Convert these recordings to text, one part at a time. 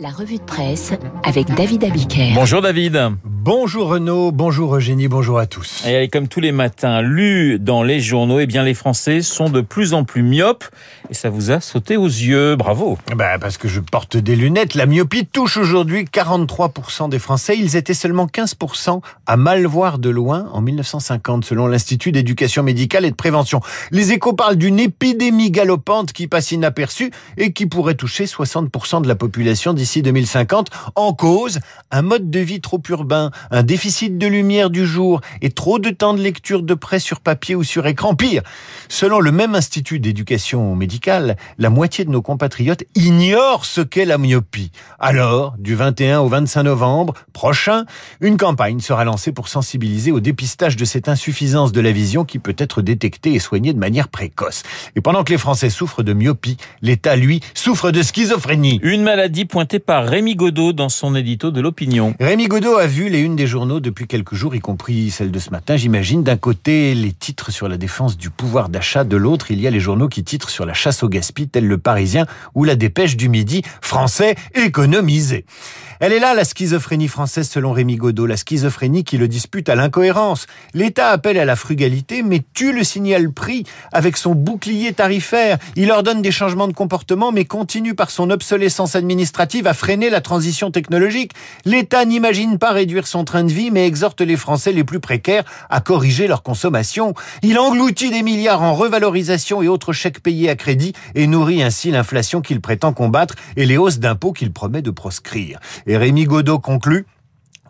La revue de presse avec David Abiker. Bonjour David. Bonjour Renaud, bonjour Eugénie, bonjour à tous. Et comme tous les matins, lu dans les journaux, eh bien les Français sont de plus en plus myopes et ça vous a sauté aux yeux. Bravo. Bah parce que je porte des lunettes. La myopie touche aujourd'hui 43% des Français. Ils étaient seulement 15% à mal voir de loin en 1950 selon l'Institut d'éducation médicale et de prévention. Les échos parlent d'une épidémie galopante qui passe inaperçue et qui pourrait toucher 60% de la population d'ici 2050. En cause, un mode de vie trop urbain, un déficit de lumière du jour et trop de temps de lecture de près sur papier ou sur écran. Pire, selon le même institut d'éducation médicale, la moitié de nos compatriotes ignorent ce qu'est la myopie. Alors, du 21 au 25 novembre prochain, une campagne sera lancée pour sensibiliser au dépistage de cette insuffisance de la vision qui peut être détectée et soignée de manière précoce. Et pendant que les Français souffrent de myopie, l'État, lui, souffre de schizophrénie. Une maladie pointée par Rémi Godot dans son édito de l'opinion. Rémi Godot a vu les une des journaux depuis quelques jours, y compris celle de ce matin, j'imagine. D'un côté, les titres sur la défense du pouvoir d'achat, de l'autre, il y a les journaux qui titrent sur la chasse au gaspillage, tel le Parisien ou la dépêche du midi, français économisé. Elle est là, la schizophrénie française, selon Rémi Godot, la schizophrénie qui le dispute à l'incohérence. L'État appelle à la frugalité, mais tue le signal prix avec son bouclier tarifaire. Il ordonne des changements de comportement, mais continue par son obsolescence administrative à freiner la transition technologique. L'État n'imagine pas réduire son train de vie, mais exhorte les Français les plus précaires à corriger leur consommation. Il engloutit des milliards en revalorisation et autres chèques payés à crédit et nourrit ainsi l'inflation qu'il prétend combattre et les hausses d'impôts qu'il promet de proscrire. Rémi Godot conclut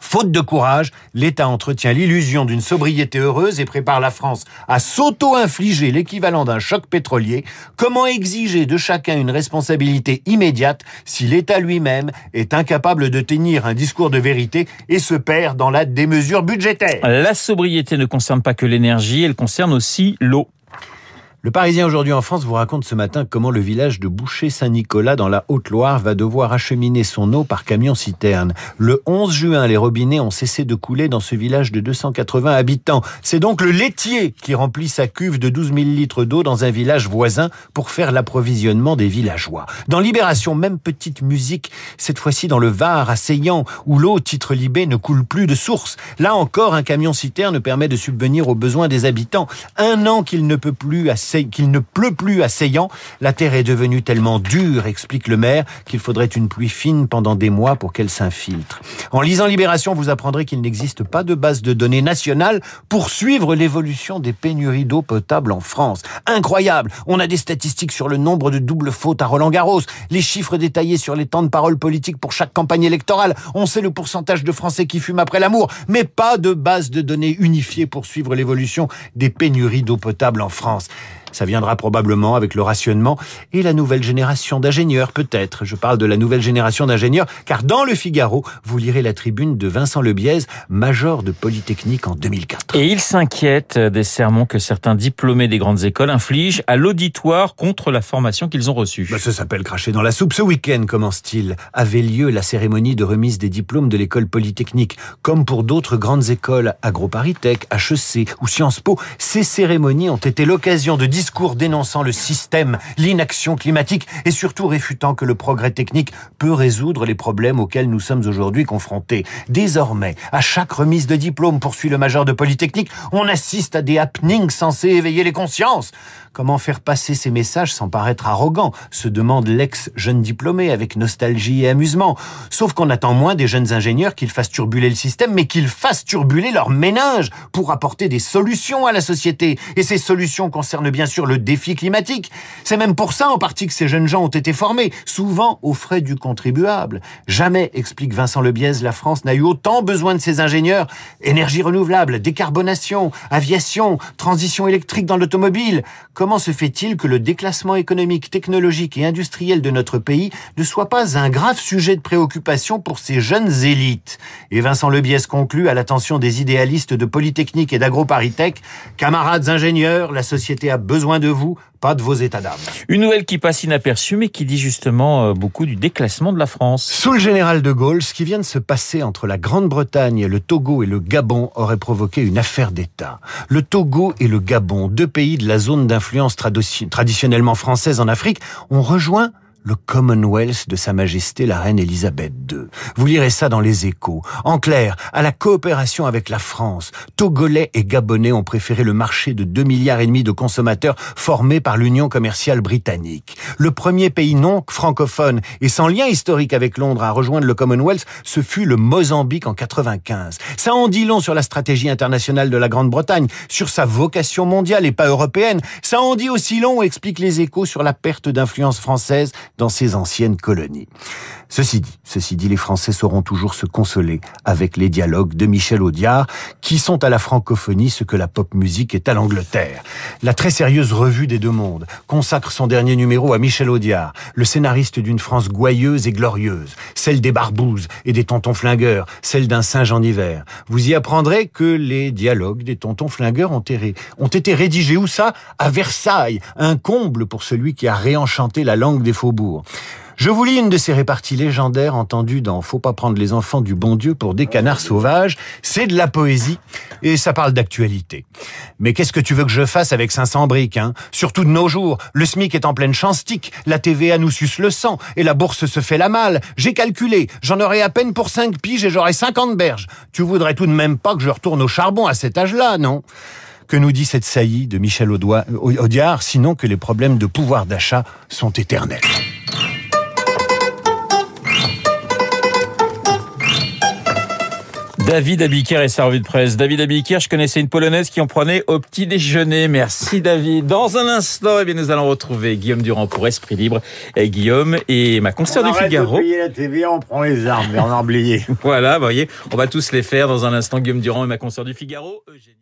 Faute de courage, l'État entretient l'illusion d'une sobriété heureuse et prépare la France à s'auto-infliger l'équivalent d'un choc pétrolier. Comment exiger de chacun une responsabilité immédiate si l'État lui-même est incapable de tenir un discours de vérité et se perd dans la démesure budgétaire? La sobriété ne concerne pas que l'énergie, elle concerne aussi l'eau. Le Parisien aujourd'hui en France vous raconte ce matin comment le village de Boucher-Saint-Nicolas dans la Haute-Loire va devoir acheminer son eau par camion-citerne. Le 11 juin, les robinets ont cessé de couler dans ce village de 280 habitants. C'est donc le laitier qui remplit sa cuve de 12 000 litres d'eau dans un village voisin pour faire l'approvisionnement des villageois. Dans Libération, même petite musique, cette fois-ci dans le Var, à Seillan, où l'eau, titre Libé, ne coule plus de source. Là encore, un camion-citerne permet de subvenir aux besoins des habitants. Un an qu'il ne peut plus qu'il ne pleut plus à. La terre est devenue tellement dure, explique le maire, qu'il faudrait une pluie fine pendant des mois pour qu'elle s'infiltre. En lisant Libération, vous apprendrez qu'il n'existe pas de base de données nationale pour suivre l'évolution des pénuries d'eau potable en France. Incroyable On a des statistiques sur le nombre de doubles fautes à Roland Garros, les chiffres détaillés sur les temps de parole politique pour chaque campagne électorale, on sait le pourcentage de Français qui fument après l'amour, mais pas de base de données unifiée pour suivre l'évolution des pénuries d'eau potable en France. Ça viendra probablement avec le rationnement et la nouvelle génération d'ingénieurs, peut-être. Je parle de la nouvelle génération d'ingénieurs, car dans le Figaro, vous lirez la tribune de Vincent Lebiez, major de Polytechnique en 2004. Et il s'inquiète des sermons que certains diplômés des grandes écoles infligent à l'auditoire contre la formation qu'ils ont reçue. Bah, ça s'appelle cracher dans la soupe. Ce week-end, commence-t-il, avait lieu la cérémonie de remise des diplômes de l'école Polytechnique. Comme pour d'autres grandes écoles, AgroParisTech, HEC ou Sciences Po, ces cérémonies ont été l'occasion de discours dénonçant le système, l'inaction climatique et surtout réfutant que le progrès technique peut résoudre les problèmes auxquels nous sommes aujourd'hui confrontés. Désormais, à chaque remise de diplôme, poursuit le major de Polytechnique, on assiste à des happenings censés éveiller les consciences. Comment faire passer ces messages sans paraître arrogant se demande l'ex-jeune diplômé avec nostalgie et amusement. Sauf qu'on attend moins des jeunes ingénieurs qu'ils fassent turbuler le système, mais qu'ils fassent turbuler leur ménage pour apporter des solutions à la société. Et ces solutions concernent bien sûr le défi climatique. C'est même pour ça en partie que ces jeunes gens ont été formés, souvent aux frais du contribuable. Jamais, explique Vincent Lebiez, la France n'a eu autant besoin de ces ingénieurs. Énergie renouvelable, décarbonation, aviation, transition électrique dans l'automobile. Comment se fait-il que le déclassement économique, technologique et industriel de notre pays ne soit pas un grave sujet de préoccupation pour ces jeunes élites? Et Vincent Lebiez conclut à l'attention des idéalistes de Polytechnique et d'AgroParisTech, camarades ingénieurs, la société a besoin de vous, pas de vos états d'âme. Une nouvelle qui passe inaperçue, mais qui dit justement euh, beaucoup du déclassement de la France. Sous le général de Gaulle, ce qui vient de se passer entre la Grande-Bretagne, le Togo et le Gabon aurait provoqué une affaire d'État. Le Togo et le Gabon, deux pays de la zone d'influence traditionnellement française en Afrique, ont rejoint le Commonwealth de Sa Majesté la Reine Elisabeth II. Vous lirez ça dans les échos. En clair, à la coopération avec la France, Togolais et Gabonais ont préféré le marché de 2 milliards et demi de consommateurs formé par l'Union commerciale britannique. Le premier pays non francophone et sans lien historique avec Londres à rejoindre le Commonwealth, ce fut le Mozambique en 95. Ça en dit long sur la stratégie internationale de la Grande-Bretagne, sur sa vocation mondiale et pas européenne. Ça en dit aussi long, explique les échos, sur la perte d'influence française dans ses anciennes colonies. Ceci dit, ceci dit, les Français sauront toujours se consoler avec les dialogues de Michel Audiard, qui sont à la francophonie ce que la pop musique est à l'Angleterre. La très sérieuse revue des deux mondes consacre son dernier numéro à Michel Audiard, le scénariste d'une France gouailleuse et glorieuse, celle des barbouzes et des tontons flingueurs, celle d'un singe en hiver. Vous y apprendrez que les dialogues des tontons flingueurs ont été, ont été rédigés où ça À Versailles, un comble pour celui qui a réenchanté la langue des faubourgs. Je vous lis une de ces réparties légendaires entendues dans Faut pas prendre les enfants du bon Dieu pour des canards sauvages. C'est de la poésie et ça parle d'actualité. Mais qu'est-ce que tu veux que je fasse avec 500 briques, hein? Surtout de nos jours, le SMIC est en pleine chanstique, la TVA nous suce le sang et la bourse se fait la malle. J'ai calculé, j'en aurai à peine pour 5 piges et j'aurai 50 berges. Tu voudrais tout de même pas que je retourne au charbon à cet âge-là, non? Que nous dit cette saillie de Michel Audiard, sinon que les problèmes de pouvoir d'achat sont éternels. David Abiker est sa de presse. David Abiker, je connaissais une Polonaise qui en prenait au petit déjeuner. Merci David. Dans un instant, eh bien, nous allons retrouver Guillaume Durand pour Esprit Libre. Et Guillaume et ma consoeur du Figaro. On la TV, on prend les armes, mais on a oublié. voilà, vous voyez, on va tous les faire dans un instant. Guillaume Durand et ma consoeur du Figaro. Eugénie.